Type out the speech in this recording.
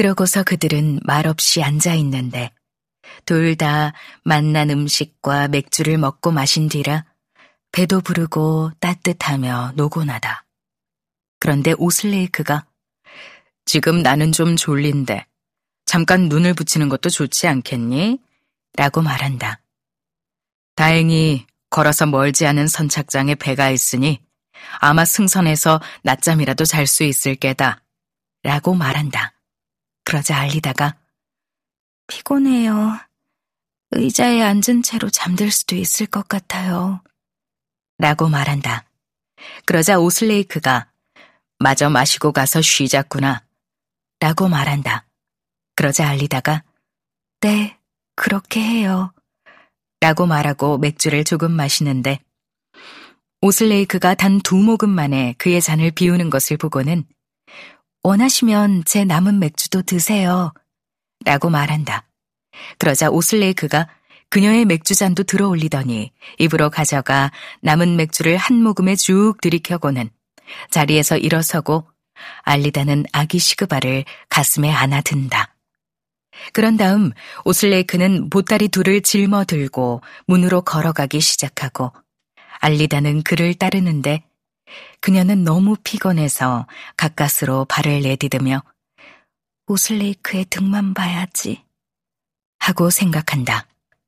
그러고서 그들은 말없이 앉아 있는데 둘다 맛난 음식과 맥주를 먹고 마신 뒤라 배도 부르고 따뜻하며 노곤하다. 그런데 오슬레이크가 지금 나는 좀 졸린데 잠깐 눈을 붙이는 것도 좋지 않겠니? 라고 말한다. 다행히 걸어서 멀지 않은 선착장에 배가 있으니 아마 승선해서 낮잠이라도 잘 수 있을 게다. 라고 말한다. 그러자 알리다가 피곤해요. 의자에 앉은 채로 잠들 수도 있을 것 같아요. 라고 말한다. 그러자 오슬레이크가 마저 마시고 가서 쉬자꾸나. 라고 말한다. 그러자 알리다가 네, 그렇게 해요. 라고 말하고 맥주를 조금 마시는데 오슬레이크가 단 두 모금 만에 그의 잔을 비우는 것을 보고는 원하시면 제 남은 맥주도 드세요. 라고 말한다. 그러자 오슬레이크가 그녀의 맥주잔도 들어 올리더니 입으로 가져가 남은 맥주를 한 모금에 쭉 들이켜고는 자리에서 일어서고 알리다는 아기 시그바를 가슴에 안아든다. 그런 다음 오슬레이크는 보따리 둘을 짊어 들고 문으로 걸어가기 시작하고 알리다는 그를 따르는데 그녀는 너무 피곤해서 가까스로 발을 내디디며 오슬레이크의 등만 봐야지 하고 생각한다.